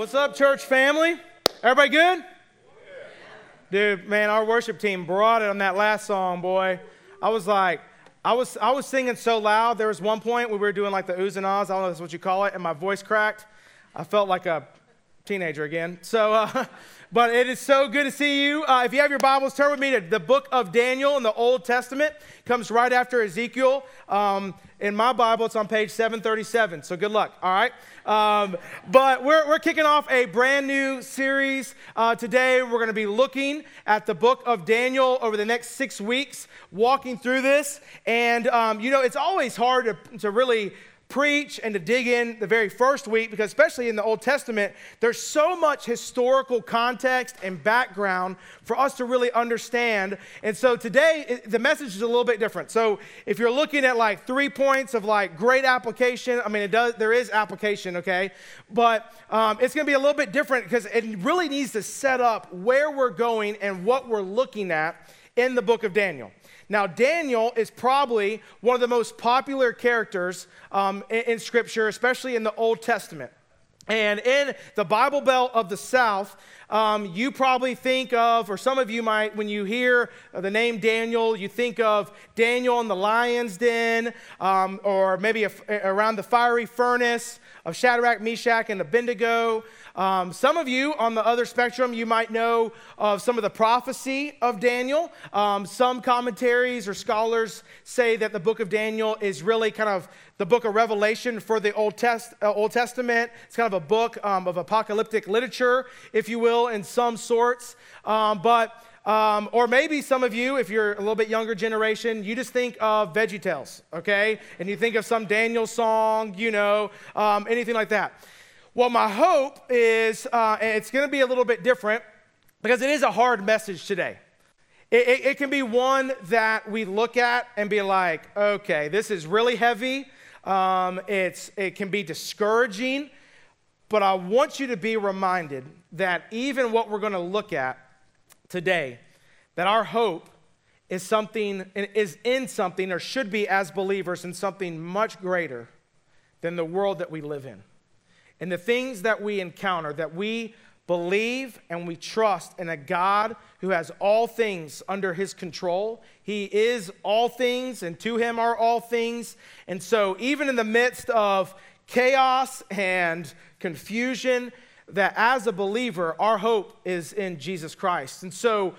What's up, church family? Everybody good? Dude, man, our worship team brought it on that last song, boy. I was like, I was, I was singing so loud. There was one point we were doing like the oohs and ahs. I don't know if that's what you call it, and my voice cracked. I felt like a teenager again. So, uh, but it is so good to see you. Uh, if you have your Bibles, turn with me to the book of Daniel in the Old Testament. Comes right after Ezekiel. Um, in my Bible, it's on page 737. So good luck. All right. Um, but we're, we're kicking off a brand new series uh, today. We're going to be looking at the book of Daniel over the next six weeks, walking through this. And, um, you know, it's always hard to, to really preach and to dig in the very first week because especially in the old testament there's so much historical context and background for us to really understand. And so today the message is a little bit different. So if you're looking at like three points of like great application i mean it does there is application okay? But um, it's going to be a little bit different because it really needs to set up where we're going and what we're looking at in the book of daniel now, Daniel is probably one of the most popular characters um, in, in Scripture, especially in the Old Testament. And in the Bible Belt of the South, um, you probably think of, or some of you might, when you hear the name Daniel, you think of Daniel in the lion's den, um, or maybe a, around the fiery furnace of Shadrach, Meshach, and Abednego. Um, some of you on the other spectrum, you might know of some of the prophecy of Daniel. Um, some commentaries or scholars say that the book of Daniel is really kind of the book of Revelation for the Old, Test, uh, Old Testament. It's kind of a book um, of apocalyptic literature, if you will, in some sorts. Um, but um, or maybe some of you, if you're a little bit younger generation, you just think of Veggie Tales, okay? And you think of some Daniel song, you know, um, anything like that. Well, my hope is uh, it's going to be a little bit different because it is a hard message today. It, it, it, can be one that we look at and be like, okay, this is really heavy. Um, it's, it can be discouraging. But I want you to be reminded that even what we're going to look at today, that our hope is something, is in something, or should be as believers, in something much greater than the world that we live in and the things that we encounter, that we believe and we trust in a God who has all things under his control. He is all things, and to him are all things. And so, even in the midst of chaos and confusion, that as a believer, our hope is in Jesus Christ. And so,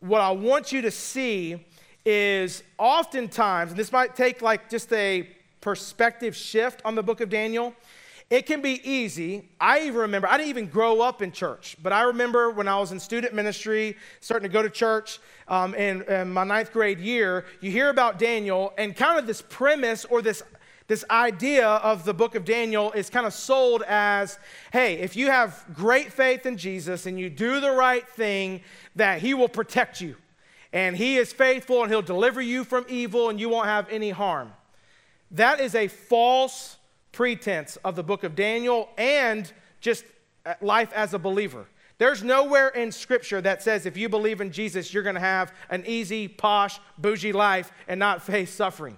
what I want you to see is oftentimes, and this might take like just a perspective shift on the book of Daniel it can be easy. I even remember, I didn't even grow up in church, but I remember when I was in student ministry, starting to go to church um, in, in my ninth grade year, you hear about Daniel, and kind of this premise or this this idea of the book of Daniel is kind of sold as hey, if you have great faith in Jesus and you do the right thing, that he will protect you. And he is faithful and he'll deliver you from evil and you won't have any harm. That is a false pretense of the book of Daniel and just uh, life as a believer. There's nowhere in Scripture that says if you believe in Jesus, you're going to have an easy, posh, bougie life and not face suffering.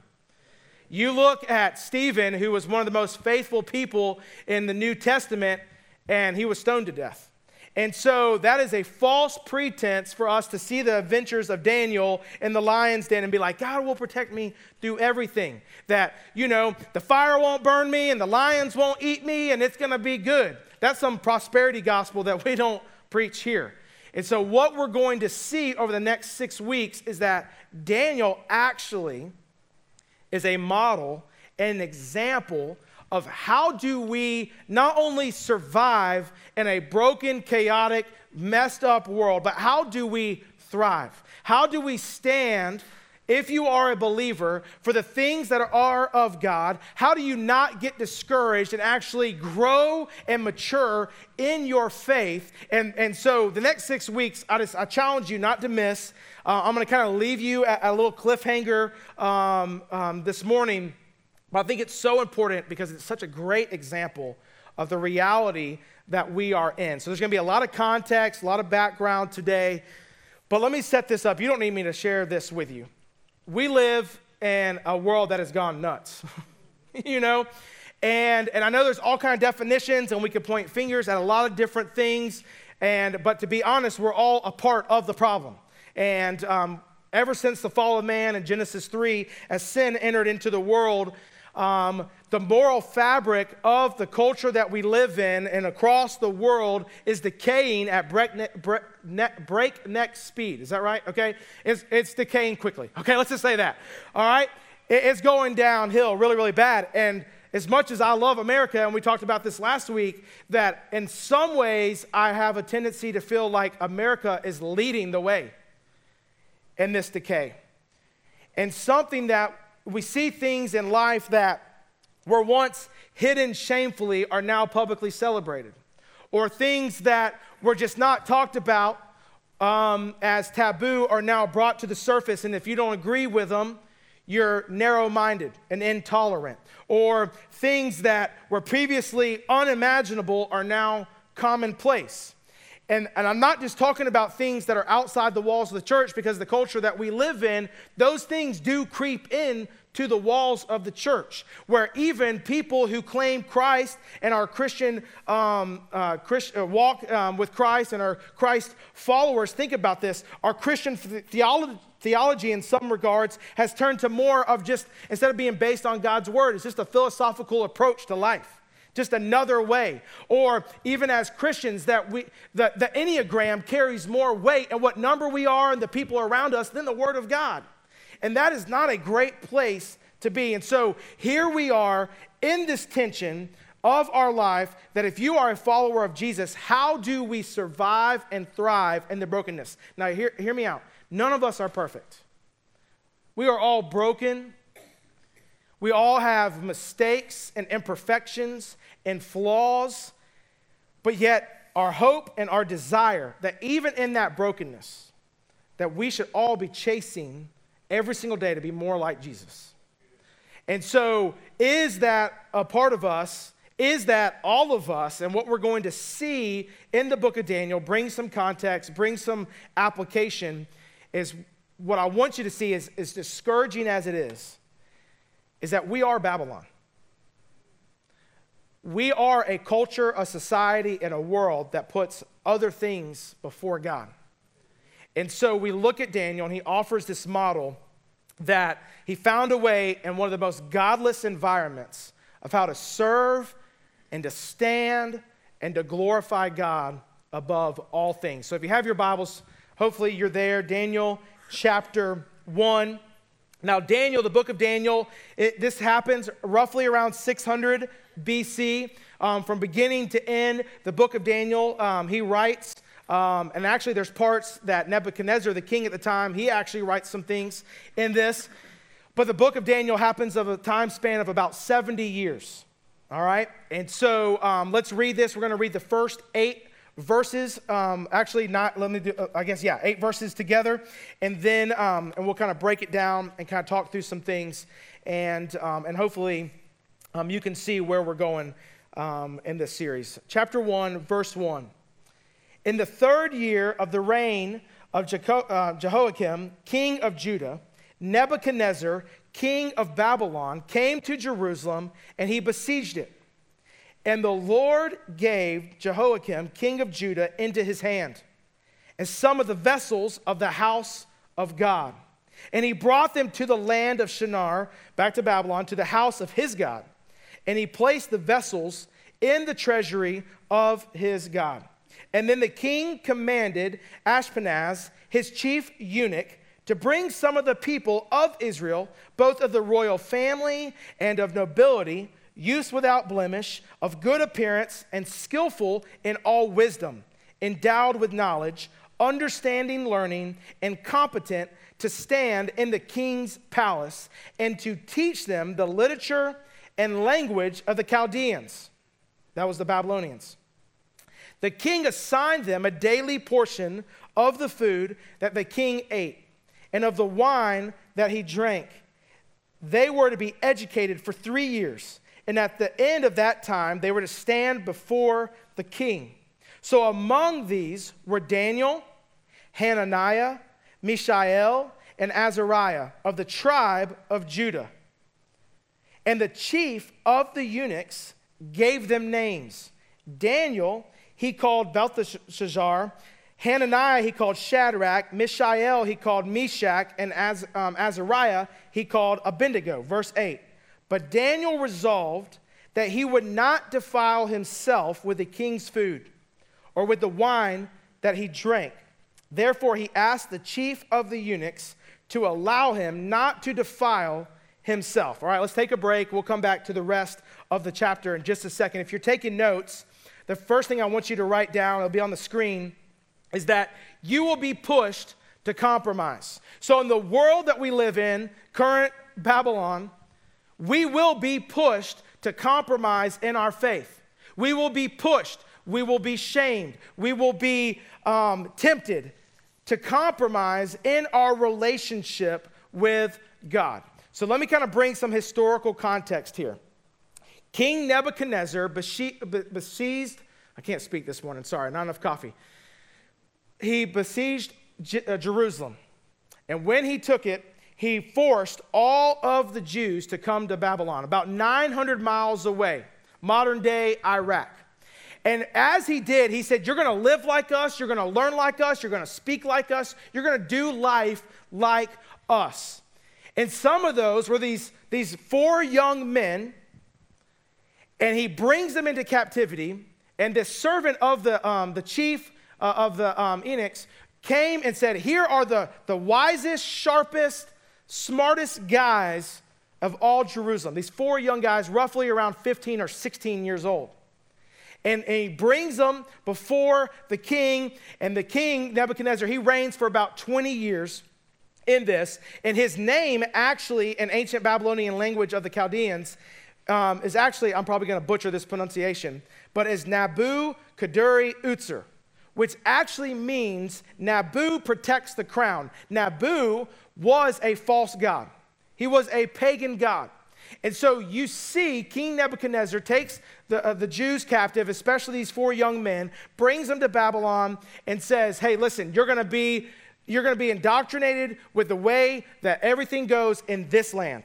You look at Stephen, who was one of the most faithful people in the New Testament, and he was stoned to death. And so that is a false pretense for us to see the adventures of Daniel in the lion's den and be like, God will protect me through everything. That, you know, the fire won't burn me and the lions won't eat me and it's going to be good. That's some prosperity gospel that we don't preach here. And so, what we're going to see over the next six weeks is that Daniel actually is a model and an example of how do we not only survive in a broken, chaotic, messed up world, but how do we thrive? How do we stand? If you are a believer for the things that are of God, how do you not get discouraged and actually grow and mature in your faith? And, and so the next six weeks, I, just, I challenge you not to miss. Uh, I'm going to kind of leave you at a little cliffhanger um, um, this morning but I think it's so important because it's such a great example of the reality that we are in. So there's going to be a lot of context, a lot of background today. But let me set this up. You don't need me to share this with you. We live in a world that has gone nuts, you know? And, and I know there's all kind of definitions, and we could point fingers at a lot of different things. And, but to be honest, we're all a part of the problem. And um, ever since the fall of man in Genesis 3, as sin entered into the world, um, the moral fabric of the culture that we live in and across the world is decaying at breakneck, breakneck speed. Is that right? Okay? It's, it's decaying quickly. Okay, let's just say that. All right? It's going downhill really, really bad. And as much as I love America, and we talked about this last week, that in some ways I have a tendency to feel like America is leading the way in this decay. And something that we see things in life that were once hidden shamefully are now publicly celebrated, or things that were just not talked about um, as taboo are now brought to the surface. And if you don't agree with them, you're narrow minded and intolerant. Or things that were previously unimaginable are now commonplace. And, and I'm not just talking about things that are outside the walls of the church because the culture that we live in, those things do creep in to the walls of the church, where even people who claim Christ and are Christian, um, uh, Christ, uh, walk um, with Christ and are Christ followers, think about this. Our Christian theology, in some regards, has turned to more of just, instead of being based on God's word, it's just a philosophical approach to life just another way. Or even as Christians, that we the, the Enneagram carries more weight and what number we are and the people around us than the Word of God. And that is not a great place to be. And so here we are in this tension of our life that if you are a follower of Jesus, how do we survive and thrive in the brokenness? Now, hear, hear me out. None of us are perfect. We are all broken. We all have mistakes and imperfections and flaws, but yet our hope and our desire that even in that brokenness, that we should all be chasing every single day to be more like Jesus. And so, is that a part of us? Is that all of us? And what we're going to see in the book of Daniel, bring some context, bring some application, is what I want you to see is, as discouraging as it is, is that we are Babylon. We are a culture, a society, and a world that puts other things before God. And so we look at Daniel, and he offers this model that he found a way in one of the most godless environments of how to serve and to stand and to glorify God above all things. So if you have your Bibles, hopefully you're there. Daniel chapter 1. Now, Daniel, the book of Daniel, it, this happens roughly around 600 BC. Um, from beginning to end, the book of Daniel, um, he writes um, and actually, there's parts that Nebuchadnezzar, the king at the time, he actually writes some things in this. But the book of Daniel happens of a time span of about 70 years. All right? And so um, let's read this. We're going to read the first eight verses. Um, actually, not, let me do, uh, I guess, yeah, eight verses together. And then, um, and we'll kind of break it down and kind of talk through some things. And, um, and hopefully, um, you can see where we're going in this series. Chapter 1, verse 1. In the third year of the reign of uh, Jehoiakim, king of Judah, Nebuchadnezzar, king of Babylon, came to Jerusalem and he besieged it. And the Lord gave Jehoiakim, king of Judah, into his hand, and some of the vessels of the house of God. And he brought them to the land of Shinar, back to Babylon, to the house of his God. And he placed the vessels in the treasury of his God. And then the king commanded Ashpenaz, his chief eunuch, to bring some of the people of Israel, both of the royal family and of nobility, youths without blemish, of good appearance, and skillful in all wisdom, endowed with knowledge, understanding learning, and competent to stand in the king's palace, and to teach them the literature and language of the Chaldeans. That was the Babylonians the king assigned them a daily portion of the food that the king ate and of the wine that he drank. They were to be educated for three years, and at the end of that time, they were to stand before the king. So among these were Daniel, Hananiah, Mishael, and Azariah of the tribe of Judah. And the chief of the eunuchs gave them names. Daniel, he called Belteshazzar. Hananiah, he called Shadrach. Mishael, he called Meshach. And Az, um, Azariah, he called Abednego. Verse 8. But Daniel resolved that he would not defile himself with the king's food or with the wine that he drank. Therefore, he asked the chief of the eunuchs to allow him not to defile himself. All right, let's take a break. We'll come back to the rest of the chapter in just a second. If you're taking notes, the first thing I want you to write down, it'll be on the screen, is that you will be pushed to compromise. So, in the world that we live in, current Babylon, we will be pushed to compromise in our faith. We will be pushed. We will be shamed. We will be um, tempted to compromise in our relationship with God. So let me kind of bring some historical context here. King Nebuchadnezzar besieged, I can't speak this morning, sorry, not enough coffee. He besieged uh, Jerusalem. And when he took it, he forced all of the Jews to come to Babylon, about 900 miles away, modern day Iraq. And as he did, he said, You're going to live like us, you're going to learn like us, you're going to speak like us, you're going to do life like us. And some of those were these, these four young men, and he brings them into captivity. And this servant of the, um, the chief uh, of the um, eunuchs came and said, Here are the, the wisest, sharpest, smartest guys of all Jerusalem. These four young guys, roughly around 15 or 16 years old. And, and, he brings them before the king, and the king, Nebuchadnezzar, he reigns for about 20 years in this. And his name, actually, in ancient Babylonian language of the Chaldeans, um, is actually, I'm probably going to butcher this pronunciation, but is Nabu Kaduri Utzer, which actually means Nabu protects the crown. Nabu was a false god, he was a pagan god. And so you see, King Nebuchadnezzar takes the, uh, the Jews captive, especially these four young men, brings them to Babylon, and says, Hey, listen, you're going to be you're going to be indoctrinated with the way that everything goes in this land.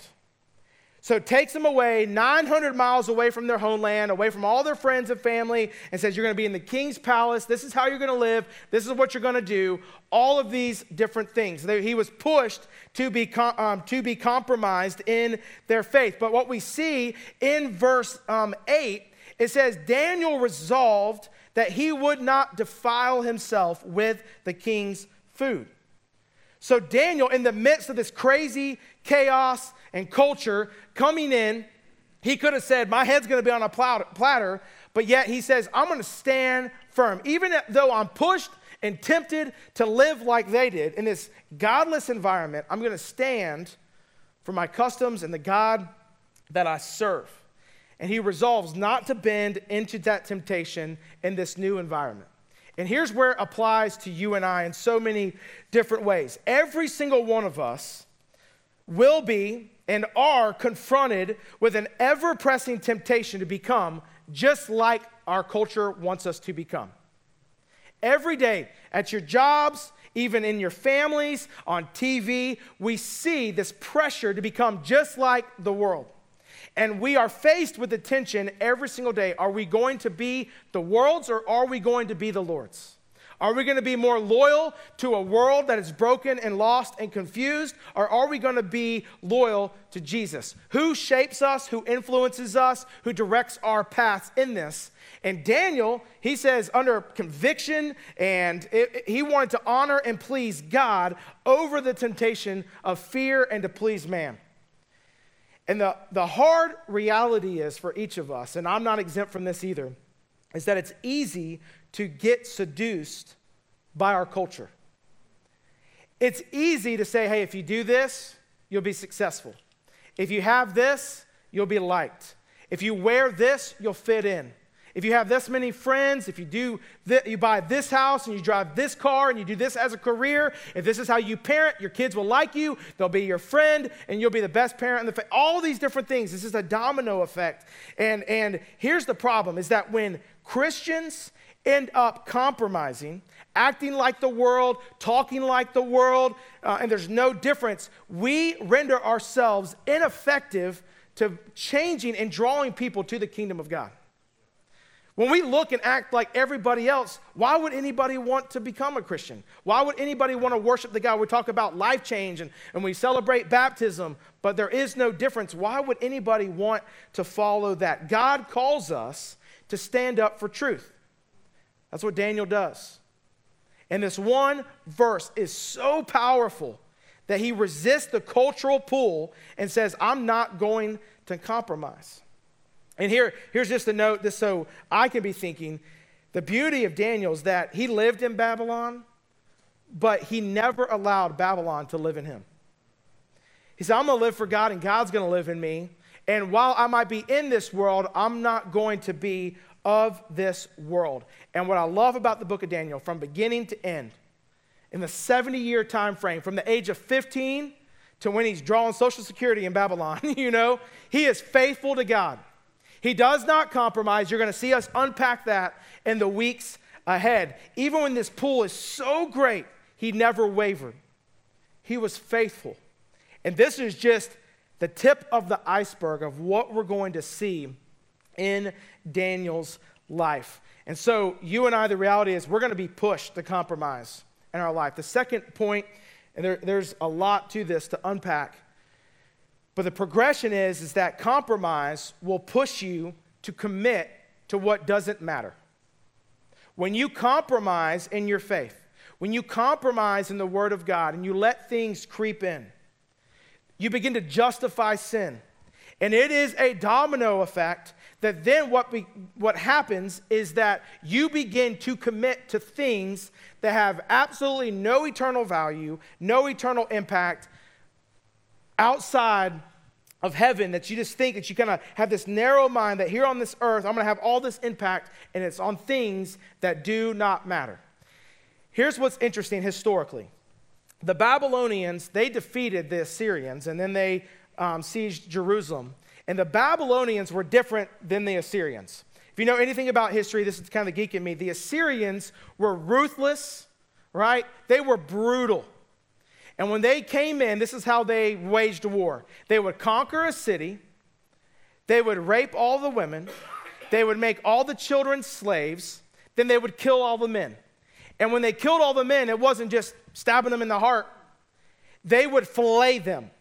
So takes them away 900 miles away from their homeland, away from all their friends and family, and says, You're going to be in the king's palace. This is how you're going to live. This is what you're going to do. All of these different things. He was pushed to be, um, to be compromised in their faith. But what we see in verse um, 8, it says, Daniel resolved that he would not defile himself with the king's food. So, Daniel, in the midst of this crazy chaos and culture coming in, he could have said, My head's gonna be on a platter, but yet he says, I'm gonna stand firm. Even though I'm pushed and tempted to live like they did in this godless environment, I'm gonna stand for my customs and the God that I serve. And he resolves not to bend into that temptation in this new environment. And here's where it applies to you and I in so many different ways. Every single one of us will be and are confronted with an ever pressing temptation to become just like our culture wants us to become. Every day at your jobs, even in your families, on TV, we see this pressure to become just like the world. And we are faced with the tension every single day. Are we going to be the world's or are we going to be the Lord's? Are we going to be more loyal to a world that is broken and lost and confused? Or are we going to be loyal to Jesus? Who shapes us, who influences us, who directs our paths in this? And Daniel, he says, under conviction, and it, he wanted to honor and please God over the temptation of fear and to please man. And the, the hard reality is for each of us, and I'm not exempt from this either, is that it's easy to get seduced by our culture. It's easy to say, hey, if you do this, you'll be successful. If you have this, you'll be liked. If you wear this, you'll fit in. If you have this many friends, if you do th- you buy this house and you drive this car and you do this as a career, if this is how you parent, your kids will like you, they'll be your friend, and you'll be the best parent in the all these different things. This is a domino effect. And and here's the problem is that when Christians end up compromising, acting like the world, talking like the world, uh, and there's no difference, we render ourselves ineffective to changing and drawing people to the kingdom of God. When we look and act like everybody else, why would anybody want to become a Christian? Why would anybody want to worship the God? We talk about life change and, and we celebrate baptism, but there is no difference. Why would anybody want to follow that? God calls us to stand up for truth. That's what Daniel does. And this one verse is so powerful that he resists the cultural pull and says, I'm not going to compromise. And here, here's just a note, just so I can be thinking the beauty of Daniel is that he lived in Babylon, but he never allowed Babylon to live in him. He said, I'm going to live for God, and God's going to live in me. And while I might be in this world, I'm not going to be of this world. And what I love about the book of Daniel, from beginning to end, in the 70 year time frame, from the age of 15 to when he's drawing Social Security in Babylon, you know, he is faithful to God. He does not compromise. You're going to see us unpack that in the weeks ahead. Even when this pool is so great, he never wavered. He was faithful. And this is just the tip of the iceberg of what we're going to see in Daniel's life. And so, you and I, the reality is we're going to be pushed to compromise in our life. The second point, and there, there's a lot to this to unpack, but the progression is, is that compromise will push you to commit to what doesn't matter. When you compromise in your faith, when you compromise in the Word of God and you let things creep in, you begin to justify sin. And it is a domino effect that then what, be, what happens is that you begin to commit to things that have absolutely no eternal value, no eternal impact, outside of heaven that you just think that you kind of have this narrow mind that here on this earth, I'm going to have all this impact, and it's on things that do not matter. Here's what's interesting historically the Babylonians, they defeated the Assyrians, and then they um, sieged Jerusalem. And the Babylonians were different than the Assyrians. If you know anything about history, this is kind of the geek in me. The Assyrians were ruthless, right? They were brutal. And when they came in, this is how they waged war. They would conquer a city, they would rape all the women, they would make all the children slaves, then they would kill all the men. And when they killed all the men, it wasn't just stabbing them in the heart, they would fillet them.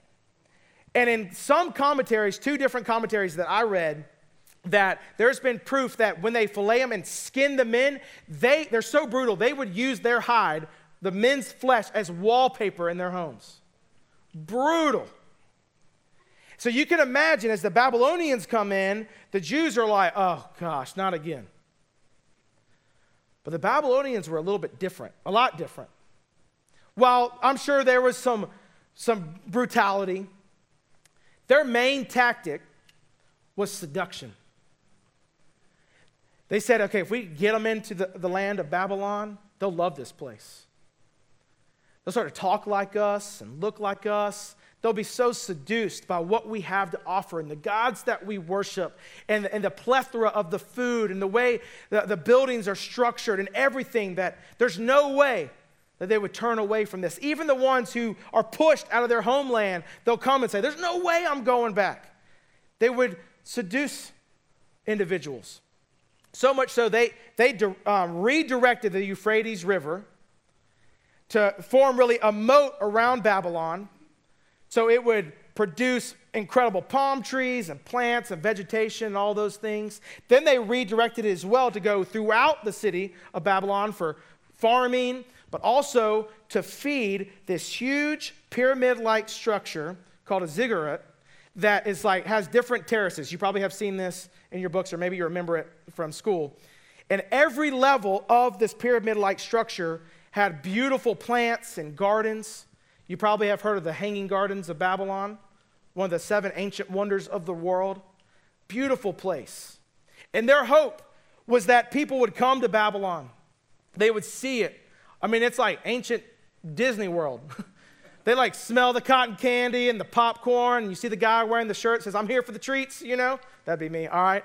And in some commentaries, two different commentaries that I read, that there's been proof that when they fillet them and skin the men, they, they're so brutal, they would use their hide the men's flesh as wallpaper in their homes. Brutal. So you can imagine as the Babylonians come in, the Jews are like, oh gosh, not again. But the Babylonians were a little bit different, a lot different. While I'm sure there was some, some brutality, their main tactic was seduction. They said, okay, if we get them into the, the land of Babylon, they'll love this place. They'll start to talk like us and look like us. They'll be so seduced by what we have to offer and the gods that we worship and, and the plethora of the food and the way the, the buildings are structured and everything that there's no way that they would turn away from this. Even the ones who are pushed out of their homeland, they'll come and say, There's no way I'm going back. They would seduce individuals. So much so, they, they um, redirected the Euphrates River to form really a moat around Babylon so it would produce incredible palm trees and plants and vegetation and all those things. Then they redirected it as well to go throughout the city of Babylon for farming, but also to feed this huge pyramid like structure called a ziggurat that is like has different terraces. You probably have seen this in your books or maybe you remember it from school. And every level of this pyramid like structure had beautiful plants and gardens. You probably have heard of the Hanging Gardens of Babylon, one of the seven ancient wonders of the world. Beautiful place. And their hope was that people would come to Babylon, they would see it. I mean, it's like ancient Disney World. they like smell the cotton candy and the popcorn. And you see the guy wearing the shirt says, I'm here for the treats, you know? That'd be me, all right?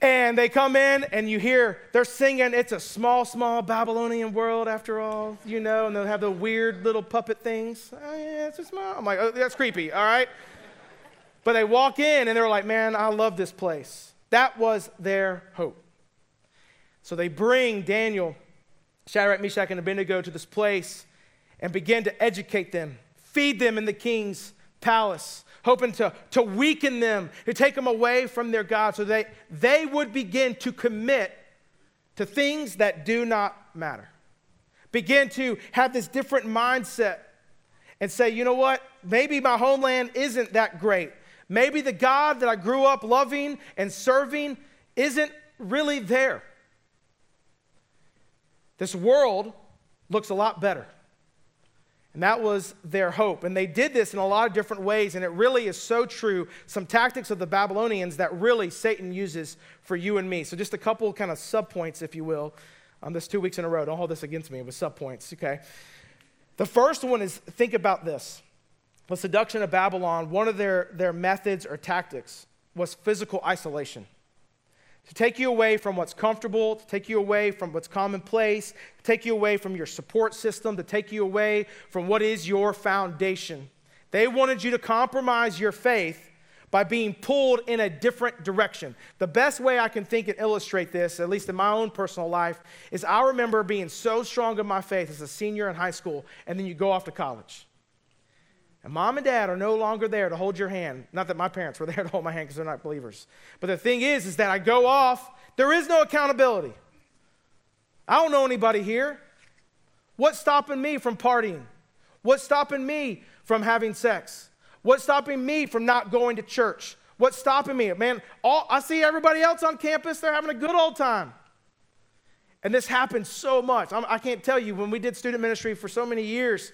And they come in and you hear they're singing, It's a small, small Babylonian world after all, you know, and they'll have the weird little puppet things. Oh, yeah, it's a small. I'm like, oh, that's creepy, all right? But they walk in and they're like, man, I love this place. That was their hope. So they bring Daniel, Shadrach, Meshach, and Abednego to this place and begin to educate them, feed them in the king's palace, hoping to, to weaken them, to take them away from their God so they, they would begin to commit to things that do not matter. Begin to have this different mindset and say, you know what? Maybe my homeland isn't that great. Maybe the God that I grew up loving and serving isn't really there. This world looks a lot better. And that was their hope. And they did this in a lot of different ways. And it really is so true. Some tactics of the Babylonians that really Satan uses for you and me. So, just a couple kind of sub points, if you will, um, on this two weeks in a row. Don't hold this against me with sub points, okay? The first one is think about this. The seduction of Babylon, one of their, their methods or tactics was physical isolation to take you away from what's comfortable, to take you away from what's commonplace, to take you away from your support system, to take you away from what is your foundation. They wanted you to compromise your faith by being pulled in a different direction. The best way I can think and illustrate this, at least in my own personal life, is I remember being so strong in my faith as a senior in high school, and then you go off to college. And mom and dad are no longer there to hold your hand. Not that my parents were there to hold my hand because they're not believers. But the thing is, is that I go off, there is no accountability. I don't know anybody here. What's stopping me from partying? What's stopping me from having sex? What's stopping me from not going to church? What's stopping me? Man, all, I see everybody else on campus, they're having a good old time. And this happens so much. I'm, I can not tell you, when we did student ministry for so many years,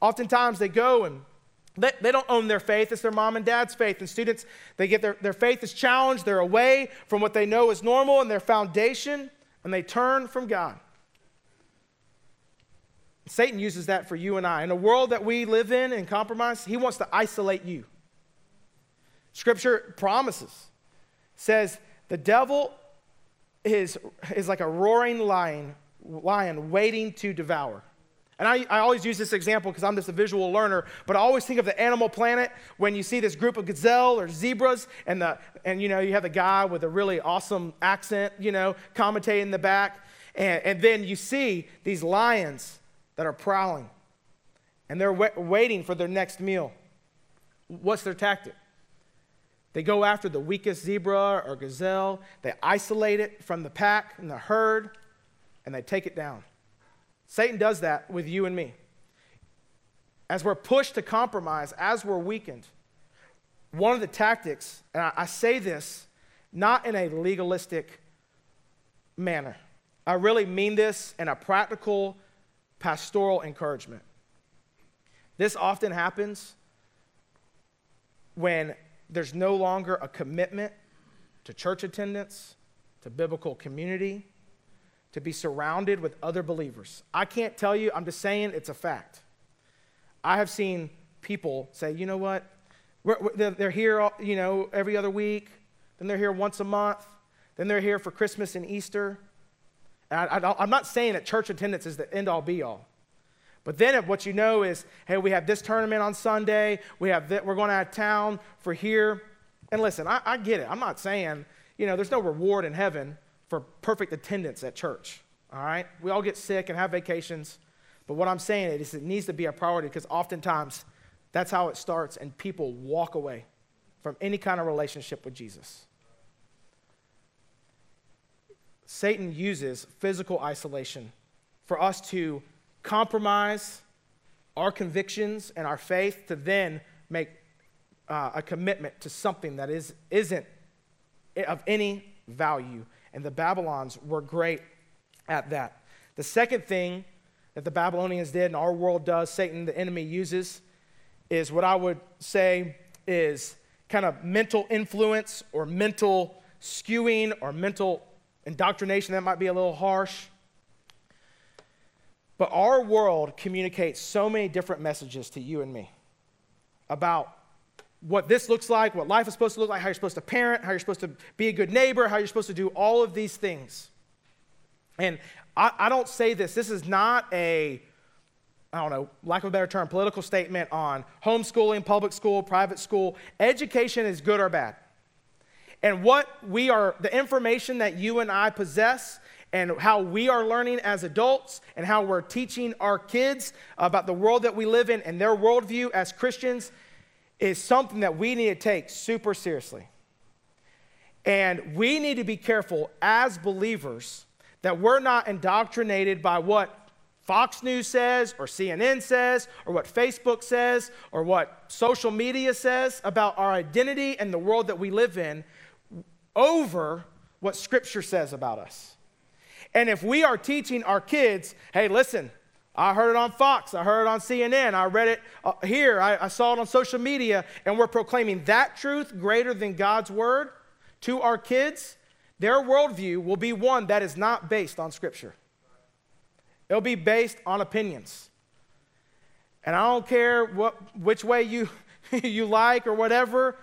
oftentimes they go and they, they don't own their faith, it's their mom and dad's faith. And students, they get their, their faith is challenged, they're away from what they know is normal and their foundation, and they turn from God. Satan uses that for you and I. In a world that we live in and compromise, he wants to isolate you. Scripture promises, says the devil is, is like a roaring lion, lion waiting to devour. And I, I always use this example because I'm just a visual learner, but I always think of the animal planet when you see this group of gazelle or zebras, and, the, and you know, you have the guy with a really awesome accent, you know, commentating in the back. And, and then you see these lions that are prowling, and they're waiting for their next meal. What's their tactic? They go after the weakest zebra or gazelle, they isolate it from the pack and the herd, and they take it down. Satan does that with you and me. As we're pushed to compromise, as we're weakened, one of the tactics, and I, I say this not in a legalistic manner, I really mean this in a practical, pastoral encouragement. This often happens when there's no longer a commitment to church attendance, to biblical community, to be surrounded with other believers. I can't tell you, I'm just saying it's a fact. I have seen people say, you know what? We're, we're, they're here, you know, every other week. Then they're here once a month. Then they're here for Christmas and Easter. And I, am not saying that church attendance is the end all be all. But then what you know is, hey, we have this tournament on Sunday. We have that, we're going out of town for here. And listen, I, I get it. I'm not saying, you know, there's no reward in heaven for perfect attendance at church. All right? We all get sick and have vacations. But what I'm saying is it needs to be a priority because oftentimes that's how it starts and people walk away from any kind of relationship with Jesus. Satan uses physical isolation for us to compromise our convictions and our faith to then make uh, a commitment to something that is, isn't of any value and the Babylons were great at that. The second thing that the Babylonians did and our world does, Satan, the enemy, uses, is what I would say is kind of mental influence or mental skewing or mental indoctrination. That might be a little harsh. But our world communicates so many different messages to you and me about what this looks like, what life is supposed to look like, how you're supposed to parent, how you're supposed to be a good neighbor, how you're supposed to do all of these things. And I, I don't say this, this is not a I don't know, lack of a better term, political statement on homeschooling, public school, private school. Education is good or bad. And what we are, the information that you and I possess, and how we are learning as adults, and how we're teaching our kids about the world that we live in and their worldview as Christians, is something that we need to take super seriously. And we need to be careful as believers that we're not indoctrinated by what Fox News says, or CNN says, or what Facebook says, or what social media says about our identity and the world that we live in over what Scripture says about us. And if we are teaching our kids, hey, listen, I heard it on Fox, I heard it on CNN, I read it uh, here, I, I saw it on social media, and we're proclaiming that truth greater than God's word to our kids, their worldview will be one that is not based on Scripture. It'll be based on opinions. And I don't care what, which way you, you like or whatever,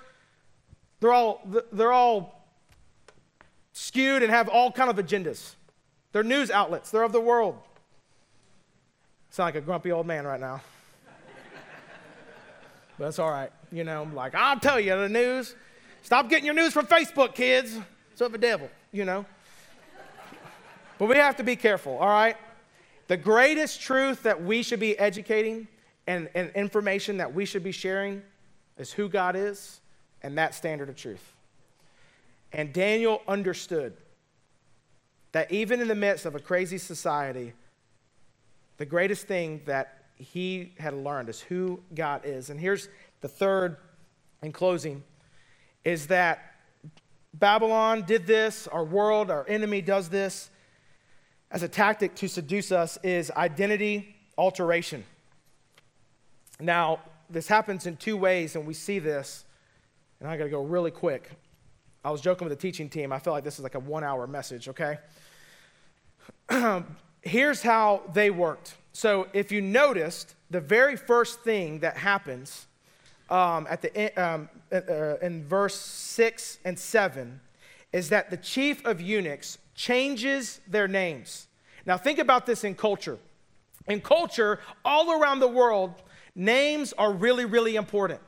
they're all, they're all skewed and have all kind of agendas. They're news outlets, they're of the world. Sound like a grumpy old man right now. but that's all right. You know, I'm like, I'll tell you the news. Stop getting your news from Facebook, kids. It's of the devil, you know. but we have to be careful, all right? The greatest truth that we should be educating and, and information that we should be sharing is who God is and that standard of truth. And Daniel understood that even in the midst of a crazy society, the greatest thing that he had learned is who God is. And here's the third, in closing, is that Babylon did this, our world, our enemy does this as a tactic to seduce us is identity alteration. Now, this happens in two ways, and we see this, and I gotta go really quick. I was joking with the teaching team. I feel like this is like a one hour message, okay? Um, Here's how they worked. So, if you noticed, the very first thing that happens um, at the, um, uh, in verse 6 and 7 is that the chief of eunuchs changes their names. Now, think about this in culture. In culture, all around the world, names are really, really important.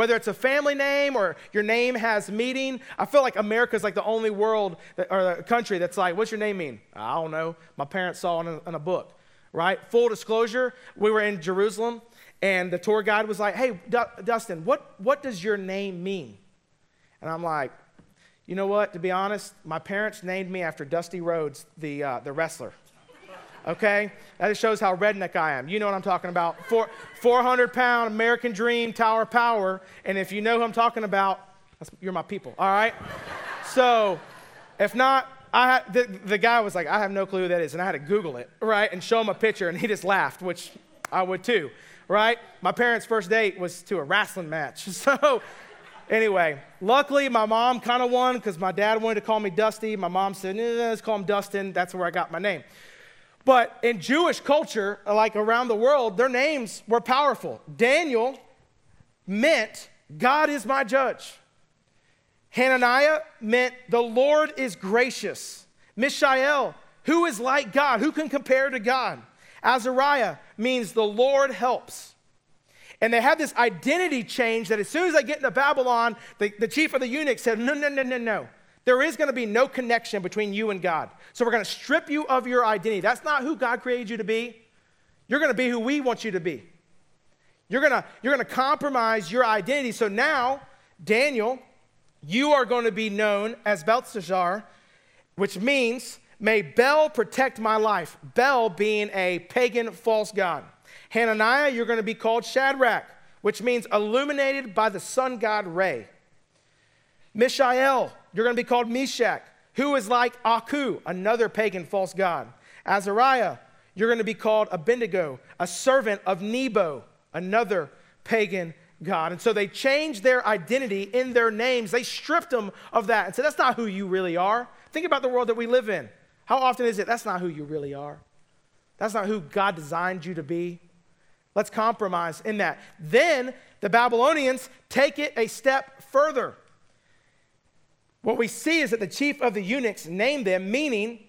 Whether it's a family name or your name has meaning, I feel like America is like the only world that, or country that's like, what's your name mean? I don't know. My parents saw in a, in a book, right? Full disclosure, we were in Jerusalem and the tour guide was like, hey, D- Dustin, what, what does your name mean? And I'm like, you know what? To be honest, my parents named me after Dusty Rhodes, the, uh, the wrestler. Okay? That just shows how redneck I am. You know what I'm talking about. Four, 400 pound American Dream Tower Power. And if you know who I'm talking about, you're my people. All right? so, if not, I the, the guy was like, I have no clue who that is. And I had to Google it, right? And show him a picture. And he just laughed, which I would too, right? My parents' first date was to a wrestling match. So, Anyway, luckily my mom kind of won because my dad wanted to call me Dusty. My mom said, let's call him Dustin. That's where I got my name. But in Jewish culture, like around the world, their names were powerful. Daniel meant God is my judge. Hananiah meant the Lord is gracious. Mishael, who is like God? Who can compare to God? Azariah means the Lord helps. And they have this identity change that as soon as they get into Babylon, the, the chief of the eunuchs said, No, no, no, no, no. There is going to be no connection between you and God. So we're going to strip you of your identity. That's not who God created you to be. You're going to be who we want you to be. You're going to, you're going to compromise your identity. So now, Daniel, you are going to be known as Belteshazzar, which means, may Bel protect my life. Bel being a pagan false god. Hananiah, you're going to be called Shadrach, which means illuminated by the sun god Ray. Mishael, you're going to be called Meshach, who is like Aku, another pagan false god. Azariah, you're going to be called Abednego, a servant of Nebo, another pagan God. And so they changed their identity in their names. They stripped them of that and said, That's not who you really are. Think about the world that we live in. How often is it? That's not who you really are. That's not who God designed you to be. Let's compromise in that. Then the Babylonians take it a step further. What we see is that the chief of the eunuchs named them, meaning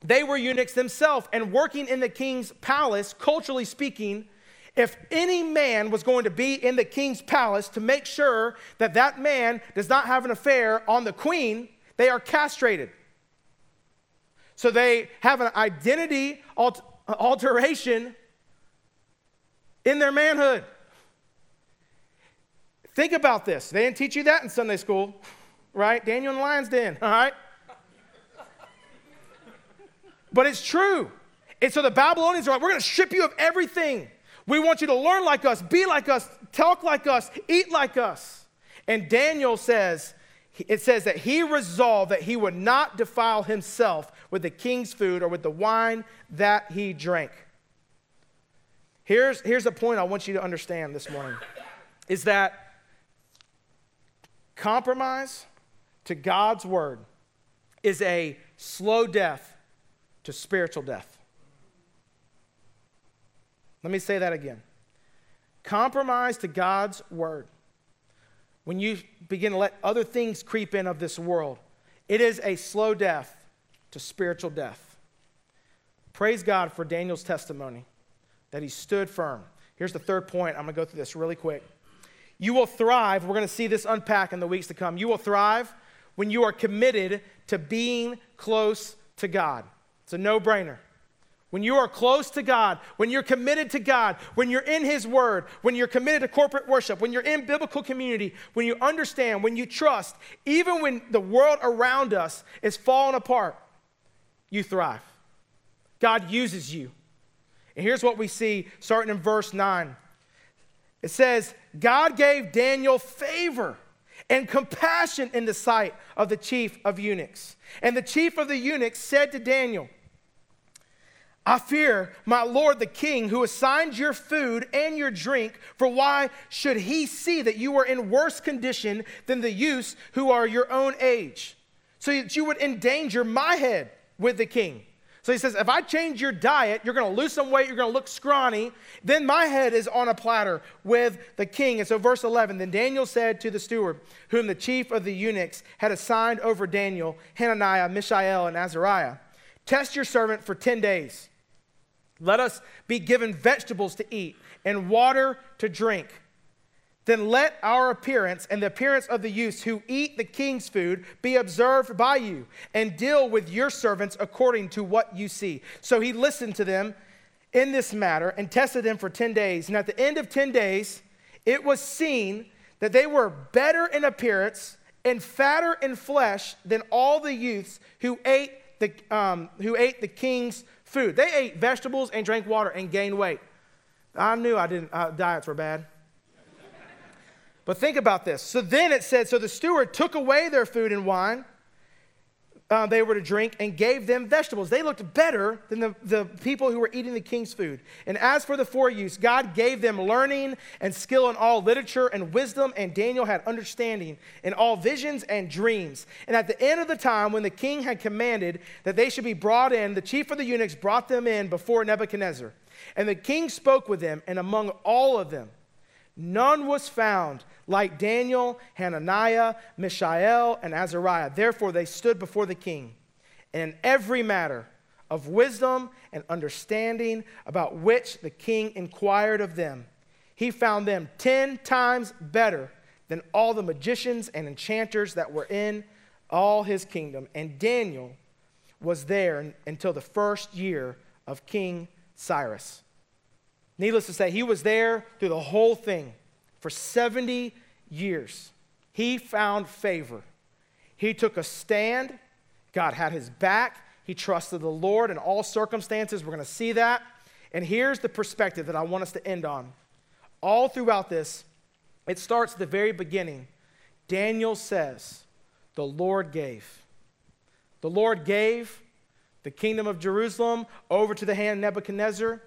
they were eunuchs themselves and working in the king's palace, culturally speaking, if any man was going to be in the king's palace to make sure that that man does not have an affair on the queen, they are castrated. So they have an identity alteration in their manhood. Think about this. They didn't teach you that in Sunday school, right? Daniel and the lion's den, all right? But it's true. And so the Babylonians are like, we're going to strip you of everything. We want you to learn like us, be like us, talk like us, eat like us. And Daniel says, it says that he resolved that he would not defile himself with the king's food or with the wine that he drank. Here's, here's a point I want you to understand this morning is that compromise to God's word is a slow death to spiritual death. Let me say that again. Compromise to God's word. When you begin to let other things creep in of this world, it is a slow death to spiritual death. Praise God for Daniel's testimony that he stood firm. Here's the third point. I'm going to go through this really quick. You will thrive. We're going to see this unpack in the weeks to come. You will thrive when you are committed to being close to God. It's a no brainer. When you are close to God, when you're committed to God, when you're in His Word, when you're committed to corporate worship, when you're in biblical community, when you understand, when you trust, even when the world around us is falling apart, you thrive. God uses you. And here's what we see starting in verse 9 it says, God gave Daniel favor and compassion in the sight of the chief of eunuchs. And the chief of the eunuchs said to Daniel, I fear my lord the king, who assigned your food and your drink, for why should he see that you are in worse condition than the youths who are your own age, so that you would endanger my head with the king? So he says, if I change your diet, you're going to lose some weight, you're going to look scrawny. Then my head is on a platter with the king. And so, verse 11 Then Daniel said to the steward, whom the chief of the eunuchs had assigned over Daniel, Hananiah, Mishael, and Azariah, Test your servant for 10 days. Let us be given vegetables to eat and water to drink. Then let our appearance and the appearance of the youths who eat the king's food be observed by you, and deal with your servants according to what you see. So he listened to them in this matter and tested them for 10 days. And at the end of 10 days, it was seen that they were better in appearance and fatter in flesh than all the youths who ate the, um, who ate the king's food. They ate vegetables and drank water and gained weight. I knew I didn't, uh, diets were bad. But think about this. So then it said, so the steward took away their food and wine uh, they were to drink and gave them vegetables. They looked better than the, the people who were eating the king's food. And as for the four youths, God gave them learning and skill in all literature and wisdom, and Daniel had understanding in all visions and dreams. And at the end of the time, when the king had commanded that they should be brought in, the chief of the eunuchs brought them in before Nebuchadnezzar. And the king spoke with them, and among all of them, none was found like Daniel, Hananiah, Mishael, and Azariah. Therefore, they stood before the king. In every matter of wisdom and understanding about which the king inquired of them, he found them ten times better than all the magicians and enchanters that were in all his kingdom. And Daniel was there until the first year of King Cyrus. Needless to say, he was there through the whole thing for 70 years. He found favor. He took a stand. God had his back. He trusted the Lord in all circumstances. We're going to see that. And here's the perspective that I want us to end on. All throughout this, it starts at the very beginning. Daniel says, The Lord gave. The Lord gave the kingdom of Jerusalem over to the hand of Nebuchadnezzar.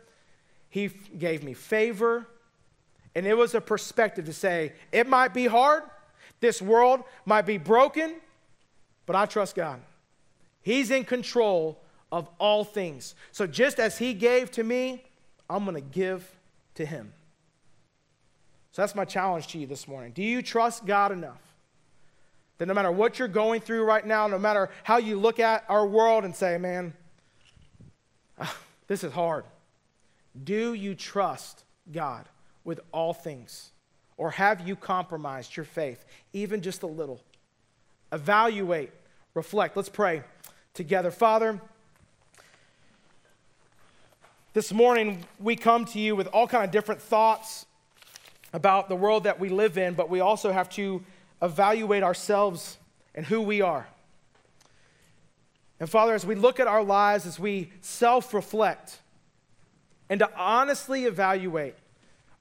He gave me favor. And it was a perspective to say, it might be hard, this world might be broken, but I trust God. He's in control of all things. So just as He gave to me, I'm going to give to Him. So that's my challenge to you this morning. Do you trust God enough that no matter what you're going through right now, no matter how you look at our world and say, man, ah, this is hard, do you trust God with all things? Or have you compromised your faith, even just a little? Evaluate, reflect. Let's pray together. Father, this morning we come to you with all kind of different thoughts about the world that we live in, but we also have to evaluate ourselves and who we are. And Father, as we look at our lives, as we self reflect, and to honestly evaluate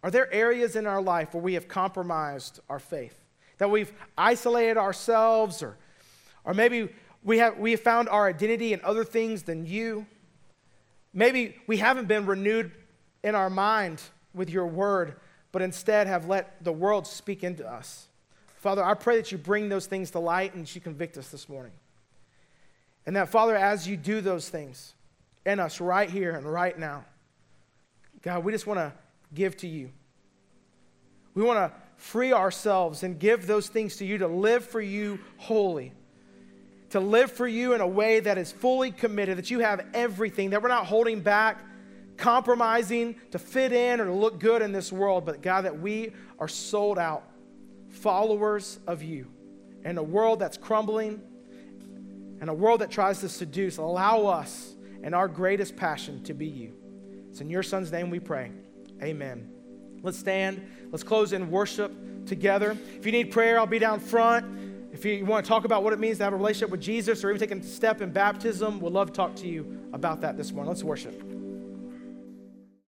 are there areas in our life where we have compromised our faith? That we've isolated ourselves, or, or maybe we have, we have found our identity in other things than you? Maybe we haven't been renewed in our mind with your word, but instead have let the world speak into us. Father, I pray that you bring those things to light and you convict us this morning. And that, Father, as you do those things in us right here and right now, God, we just want to give to you. We want to free ourselves and give those things to you to live for you wholly, to live for you in a way that is fully committed, that you have everything, that we're not holding back, compromising to fit in or to look good in this world, but God, that we are sold out followers of you in a world that's crumbling and a world that tries to seduce. Allow us and our greatest passion to be you. It's in your son's name we pray. Amen. Let's stand. Let's close in worship together. If you need prayer, I'll be down front. If you want to talk about what it means to have a relationship with Jesus or even take a step in baptism, we'd love to talk to you about that this morning. Let's worship.